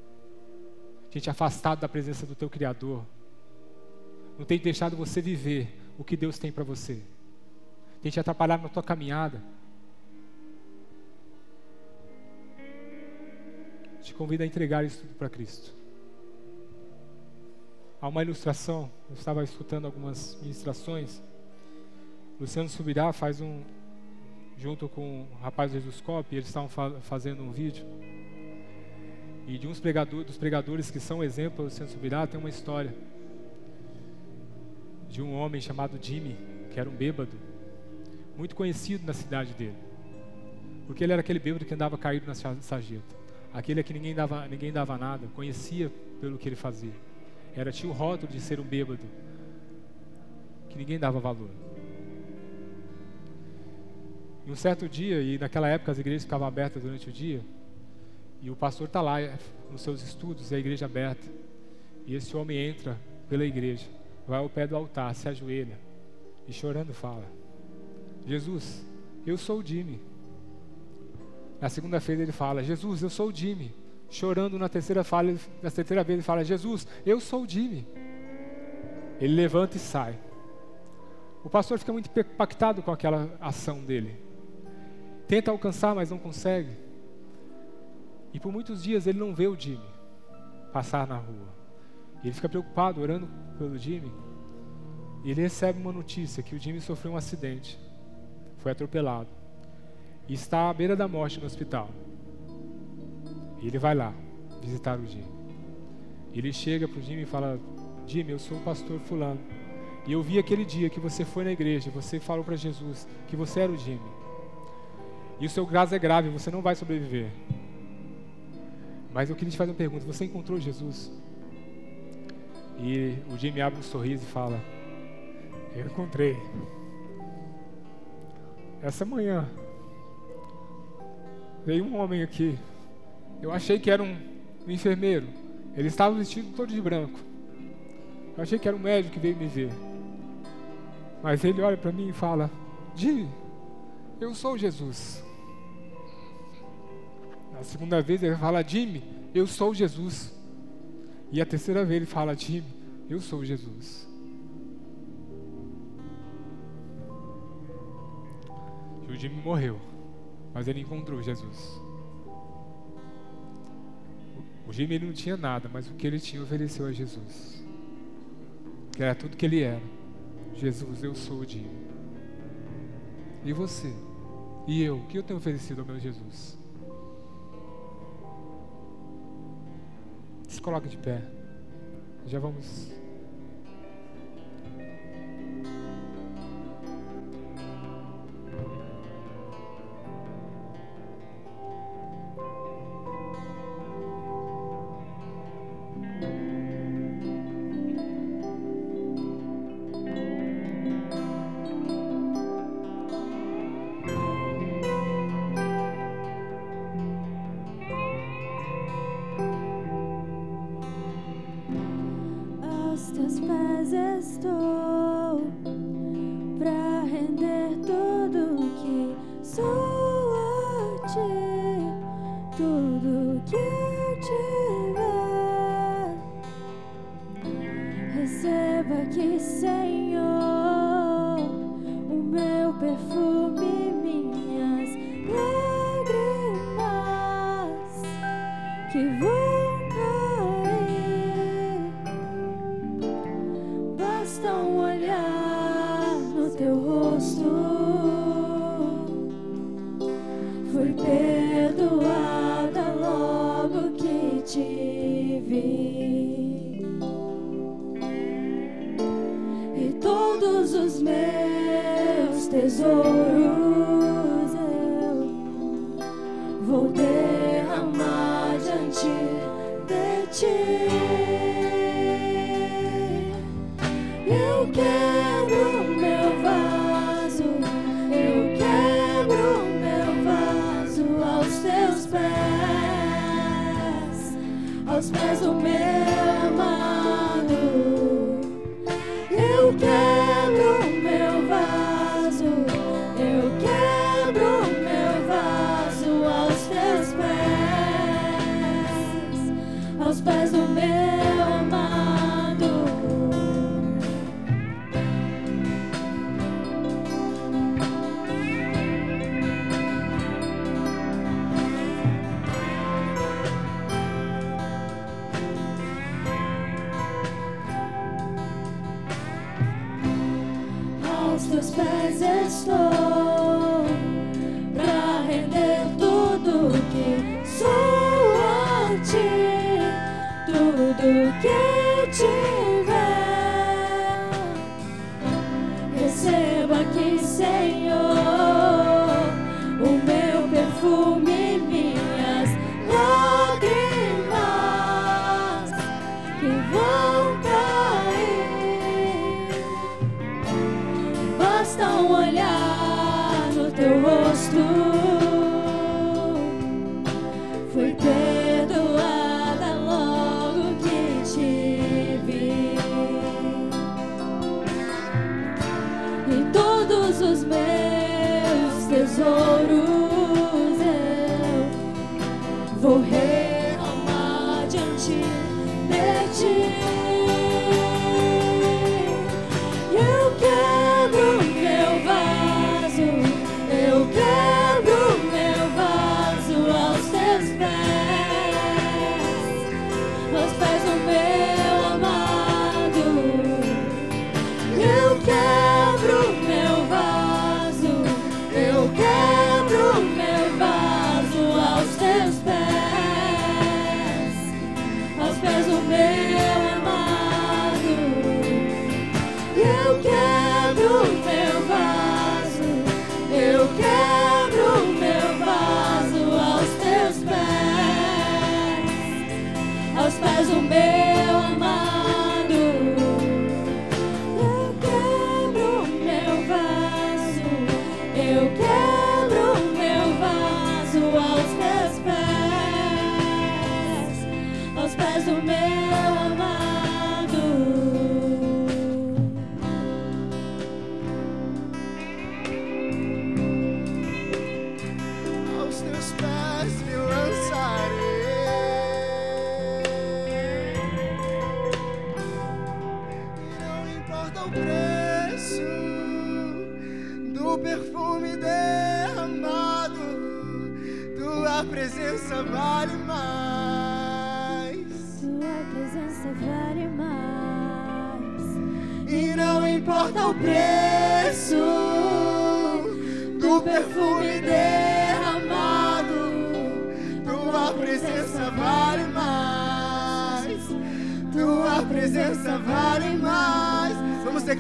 S1: Tem te afastado da presença do teu Criador, não tem deixado você viver o que Deus tem para você. Tem te atrapalhado na tua caminhada. Te convido a entregar isso tudo para Cristo. Há uma ilustração, eu estava escutando algumas ministrações. Luciano Subirá faz um, junto com o rapaz do Jesuscope, eles estavam fa fazendo um vídeo. E de uns pregador, dos pregadores que são exemplo do Luciano Subirá, tem uma história de um homem chamado Jimmy, que era um bêbado, muito conhecido na cidade dele. Porque ele era aquele bêbado que andava caído na sarjeta. Aquele a que ninguém dava, ninguém dava nada, conhecia pelo que ele fazia. Era tinha o rótulo de ser um bêbado, que ninguém dava valor. E um certo dia, e naquela época as igrejas ficavam abertas durante o dia, e o pastor está lá é, nos seus estudos, e a igreja aberta. E esse homem entra pela igreja, vai ao pé do altar, se ajoelha e chorando fala: Jesus, eu sou o Jimmy. Na segunda-feira ele fala: Jesus, eu sou o Jimmy. Chorando na terceira, fala, na terceira vez ele fala: Jesus, eu sou o Jimmy. Ele levanta e sai. O pastor fica muito impactado com aquela ação dele. Tenta alcançar, mas não consegue. E por muitos dias ele não vê o Jimmy passar na rua. Ele fica preocupado, orando pelo Jimmy. E ele recebe uma notícia que o Jimmy sofreu um acidente. Foi atropelado. E está à beira da morte no hospital. E ele vai lá visitar o Jimmy. Ele chega para o Jimmy e fala: Jimmy, eu sou o pastor Fulano. E eu vi aquele dia que você foi na igreja, você falou para Jesus que você era o Jimmy. E o seu caso é grave, você não vai sobreviver. Mas eu queria te fazer uma pergunta: você encontrou Jesus? E o Jimmy abre um sorriso e fala: Eu encontrei. Essa manhã veio um homem aqui. Eu achei que era um, um enfermeiro. Ele estava vestido todo de branco. Eu achei que era um médico que veio me ver. Mas ele olha para mim e fala: Jimmy, eu sou Jesus. Na segunda vez ele fala: Jimmy, eu sou Jesus. E a terceira vez ele fala: Jimmy, eu sou Jesus. E o Jimmy morreu, mas ele encontrou Jesus. O Jimmy não tinha nada, mas o que ele tinha ofereceu a Jesus. Que era tudo que ele era. Jesus, eu sou o Jimmy. E você? E eu? O que eu tenho oferecido ao meu Jesus? Coloque de pé. Já vamos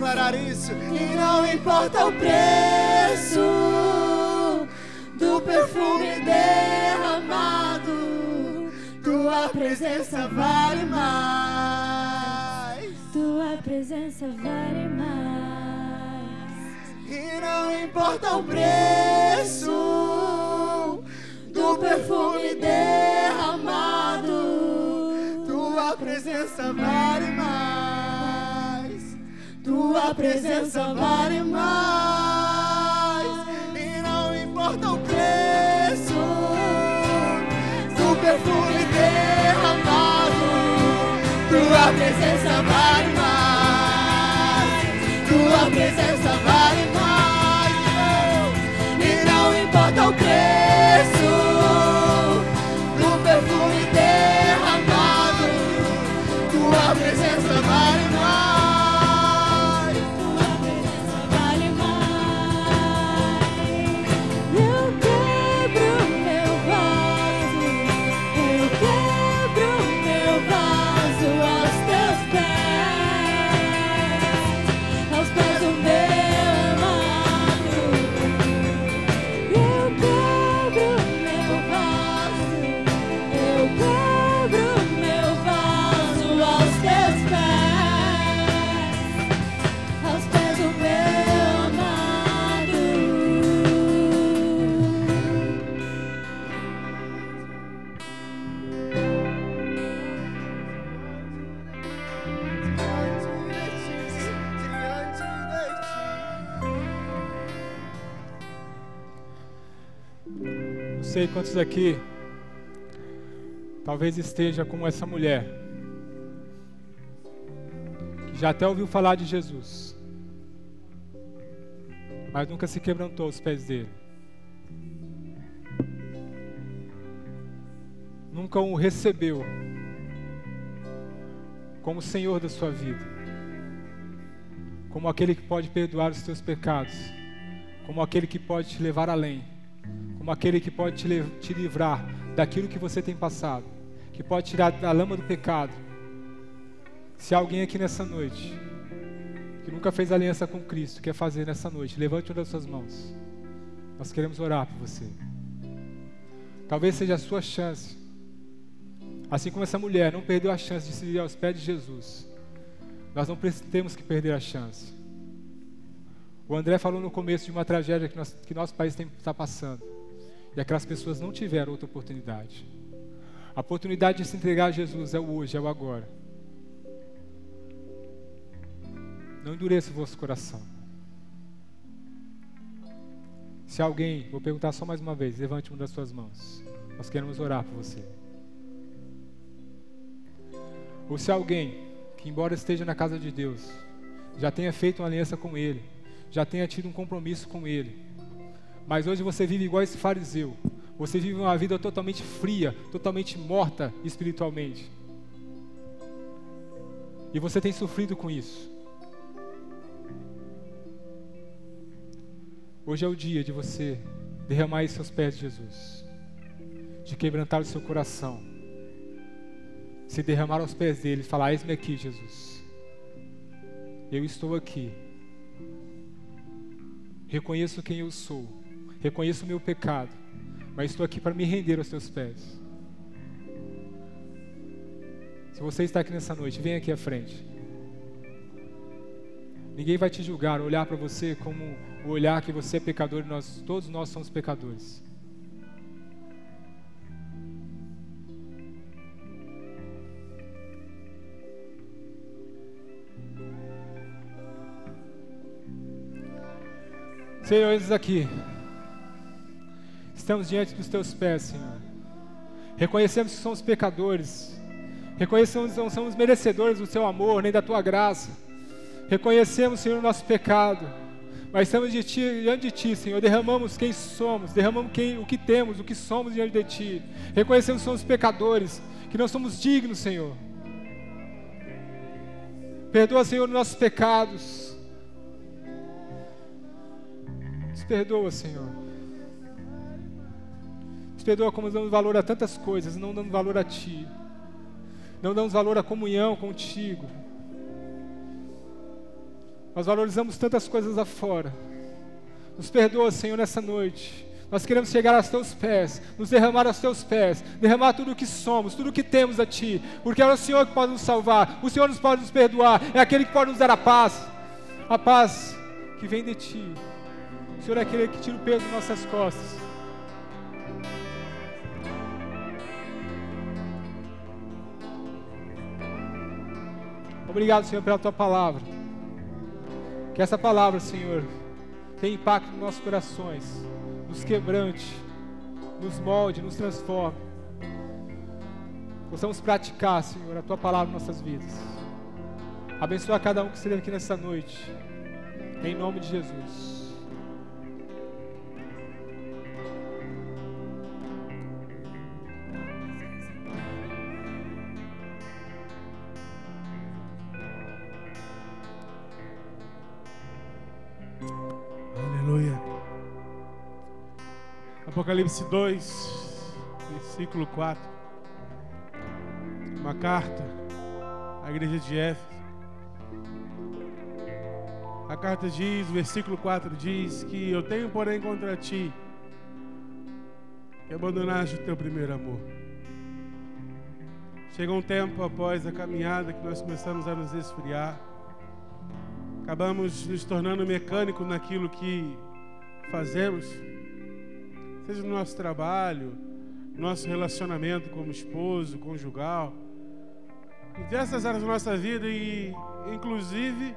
S2: declarar isso. E não importa o preço do perfume derramado, tua presença vale mais.
S3: Tua presença vale mais.
S2: E não importa o preço do perfume derramado, tua presença vale mais. Tua presença vale mais. E não importa o preço do perfume derramado, tua presença vale mais. Tua presença
S1: sei quantos aqui talvez esteja como essa mulher, que já até ouviu falar de Jesus, mas nunca se quebrantou aos pés dele. Nunca o recebeu como Senhor da sua vida, como aquele que pode perdoar os teus pecados, como aquele que pode te levar além, como aquele que pode te, te livrar daquilo que você tem passado, que pode tirar da lama do pecado. Se há alguém aqui nessa noite que nunca fez aliança com Cristo, quer fazer nessa noite, levante uma das suas mãos. Nós queremos orar por você. Talvez seja a sua chance. Assim como essa mulher não perdeu a chance de se ir aos pés de Jesus, nós não temos que perder a chance. O André falou no começo de uma tragédia que, nós, que nosso país está passando. E aquelas pessoas não tiveram outra oportunidade. A oportunidade de se entregar a Jesus é o hoje, é o agora. Não endureça o vosso coração. Se alguém, vou perguntar só mais uma vez, levante uma das suas mãos. Nós queremos orar por você. Ou se alguém que, embora esteja na casa de Deus, já tenha feito uma aliança com Ele, já tenha tido um compromisso com Ele, mas hoje você vive igual esse fariseu. Você vive uma vida totalmente fria, totalmente morta espiritualmente. E você tem sofrido com isso. Hoje é o dia de você derramar seus pés de Jesus, de quebrantar o seu coração, se derramar aos pés dele falar: Eis-me aqui, Jesus. Eu estou aqui. Reconheço quem eu sou, reconheço o meu pecado, mas estou aqui para me render aos teus pés. Se você está aqui nessa noite, vem aqui à frente. Ninguém vai te julgar, olhar para você como o olhar que você é pecador e nós, todos nós somos pecadores. Senhor, eis aqui. Estamos diante dos teus pés, Senhor. Reconhecemos que somos pecadores. Reconhecemos que não somos merecedores do teu amor, nem da tua graça. Reconhecemos, Senhor, o nosso pecado. Mas estamos de ti, diante de Ti, Senhor. Derramamos quem somos, derramamos quem, o que temos, o que somos diante de Ti. Reconhecemos que somos pecadores, que não somos dignos, Senhor. Perdoa, Senhor, os nossos pecados. Nos perdoa, Senhor. Nos perdoa como damos valor a tantas coisas, não damos valor a Ti. Não damos valor à comunhão contigo. Nós valorizamos tantas coisas afora. Nos perdoa, Senhor, nessa noite. Nós queremos chegar aos teus pés, nos derramar aos teus pés, derramar tudo o que somos, tudo o que temos a ti, porque é o Senhor que pode nos salvar, o Senhor nos pode nos perdoar, é aquele que pode nos dar a paz, a paz que vem de ti. O Senhor é aquele que tira o peso das nossas costas. Obrigado, Senhor, pela tua palavra. Que essa palavra, Senhor, tenha impacto nos nossos corações, nos quebrante, nos molde, nos transforme. Possamos praticar, Senhor, a tua palavra em nossas vidas. Abençoa cada um que esteve aqui nessa noite. Em nome de Jesus.
S4: Apocalipse 2, versículo 4. Uma carta à igreja de Éfeso. A carta diz, o versículo 4 diz que eu tenho, porém, contra ti que abandonaste o teu primeiro amor. Chega um tempo após a caminhada que nós começamos a nos esfriar. Acabamos nos tornando mecânicos naquilo que fazemos seja no nosso trabalho, nosso relacionamento como esposo, conjugal, em diversas áreas da nossa vida e, inclusive,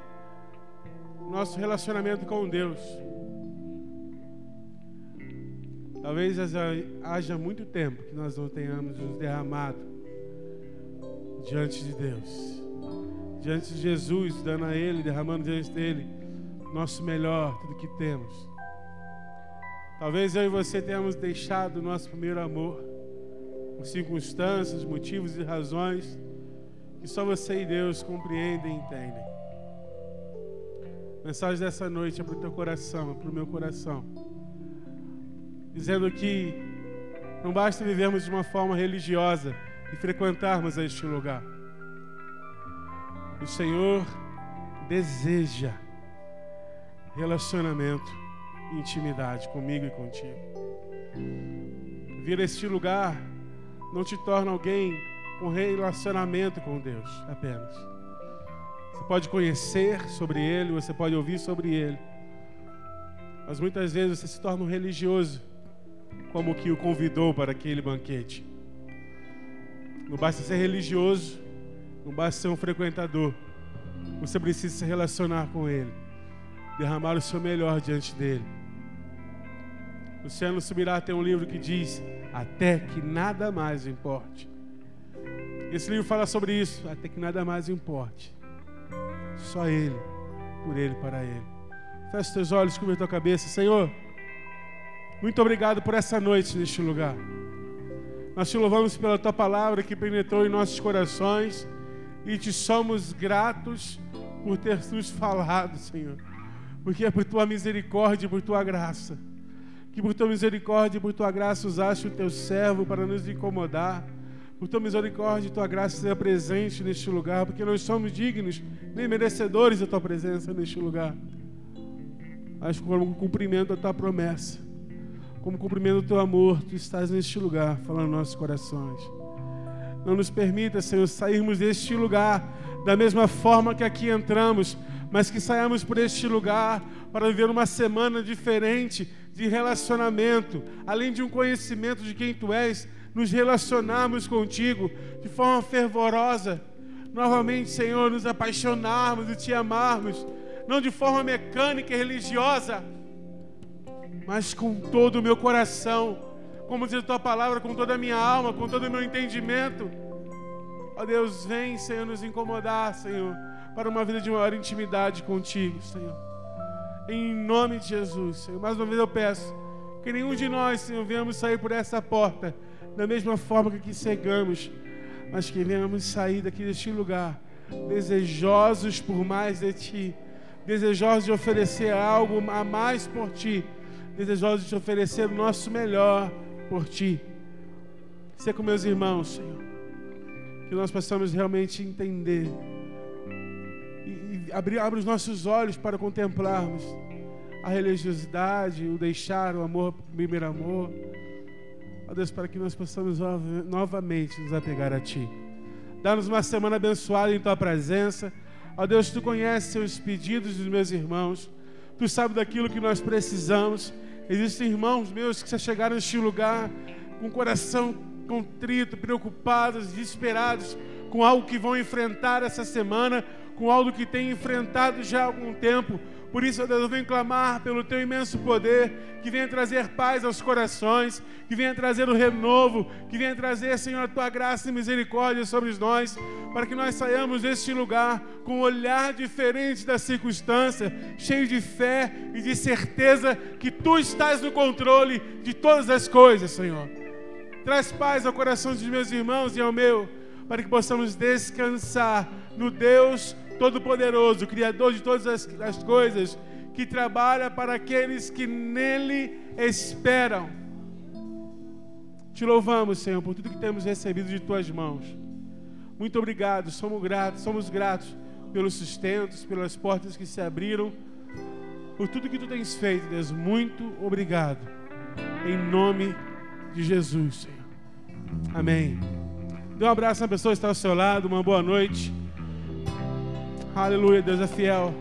S4: nosso relacionamento com Deus. Talvez haja muito tempo que nós não tenhamos nos derramado diante de Deus, diante de Jesus, dando a Ele, derramando diante dele nosso melhor, tudo que temos. Talvez eu e você tenhamos deixado o nosso primeiro amor por circunstâncias, motivos e razões que só você e Deus compreendem e entendem. A mensagem dessa noite é para o teu coração, é para o meu coração. Dizendo que não basta vivermos de uma forma religiosa e frequentarmos este lugar. O Senhor deseja relacionamento intimidade comigo e contigo. Vir a este lugar não te torna alguém com relacionamento com Deus apenas. Você pode conhecer sobre Ele, você pode ouvir sobre Ele, mas muitas vezes você se torna um religioso, como que o convidou para aquele banquete. Não basta ser religioso, não basta ser um frequentador, você precisa se relacionar com Ele, derramar o seu melhor diante dele. Luciano Subirá tem um livro que diz: Até que nada mais importe. Esse livro fala sobre isso, até que nada mais importe. Só Ele, por Ele, para Ele. Feche teus olhos, cubra tua cabeça. Senhor, muito obrigado por essa noite neste lugar. Nós te louvamos pela tua palavra que penetrou em nossos corações e te somos gratos por ter nos falado, Senhor. Porque é por tua misericórdia e por tua graça. Que por tua misericórdia e por tua graça usaste o teu servo para nos incomodar. Por tua misericórdia e tua graça seja presente neste lugar, porque nós somos dignos, nem merecedores da tua presença neste lugar. Mas como cumprimento da tua promessa, como cumprimento do teu amor, tu estás neste lugar, falando nos nossos corações. Não nos permita, Senhor, sairmos deste lugar da mesma forma que aqui entramos, mas que saiamos por este lugar para viver uma semana diferente de relacionamento, além de um conhecimento de quem tu és, nos relacionarmos contigo de forma fervorosa. Novamente, Senhor, nos apaixonarmos e te amarmos, não de forma mecânica e religiosa, mas com todo o meu coração, como diz a tua palavra, com toda a minha alma, com todo o meu entendimento. Ó Deus, vem, Senhor, nos incomodar, Senhor, para uma vida de maior intimidade contigo, Senhor. Em nome de Jesus, Senhor. Mais uma vez eu peço que nenhum de nós, Senhor, venhamos sair por essa porta da mesma forma que aqui cegamos, mas que venhamos sair daqui deste lugar desejosos por mais de Ti, desejosos de oferecer algo a mais por Ti, desejosos de oferecer o nosso melhor por Ti. Ser com meus irmãos, Senhor, que nós possamos realmente entender e, e abrir, abrir os nossos olhos para contemplarmos a religiosidade, o deixar o amor, o primeiro amor Ó Deus, para que nós possamos novamente nos apegar a Ti. Dá-nos uma semana abençoada em Tua presença. Ó Deus, Tu conheces os pedidos dos meus irmãos. Tu sabes daquilo que nós precisamos. Existem irmãos meus que já chegaram neste lugar com o coração contrito, preocupados, desesperados com algo que vão enfrentar essa semana, com algo que têm enfrentado já há algum tempo. Por isso, Deus, eu venho clamar pelo teu imenso poder, que venha trazer paz aos corações, que venha trazer o renovo, que venha trazer, Senhor, a tua graça e misericórdia sobre nós, para que nós saiamos deste lugar com um olhar diferente da circunstância, cheio de fé e de certeza que tu estás no controle de todas as coisas, Senhor. Traz paz ao coração dos meus irmãos e ao meu, para que possamos descansar no Deus Todo-Poderoso, Criador de todas as, as coisas, que trabalha para aqueles que nele esperam. Te louvamos, Senhor, por tudo que temos recebido de tuas mãos. Muito obrigado, somos gratos, somos gratos pelos sustentos, pelas portas que se abriram, por tudo que tu tens feito, Deus. Muito obrigado. Em nome de Jesus, Senhor. Amém. Dê um abraço na pessoa que está ao seu lado, uma boa noite. Aleluia, Deus é fiel.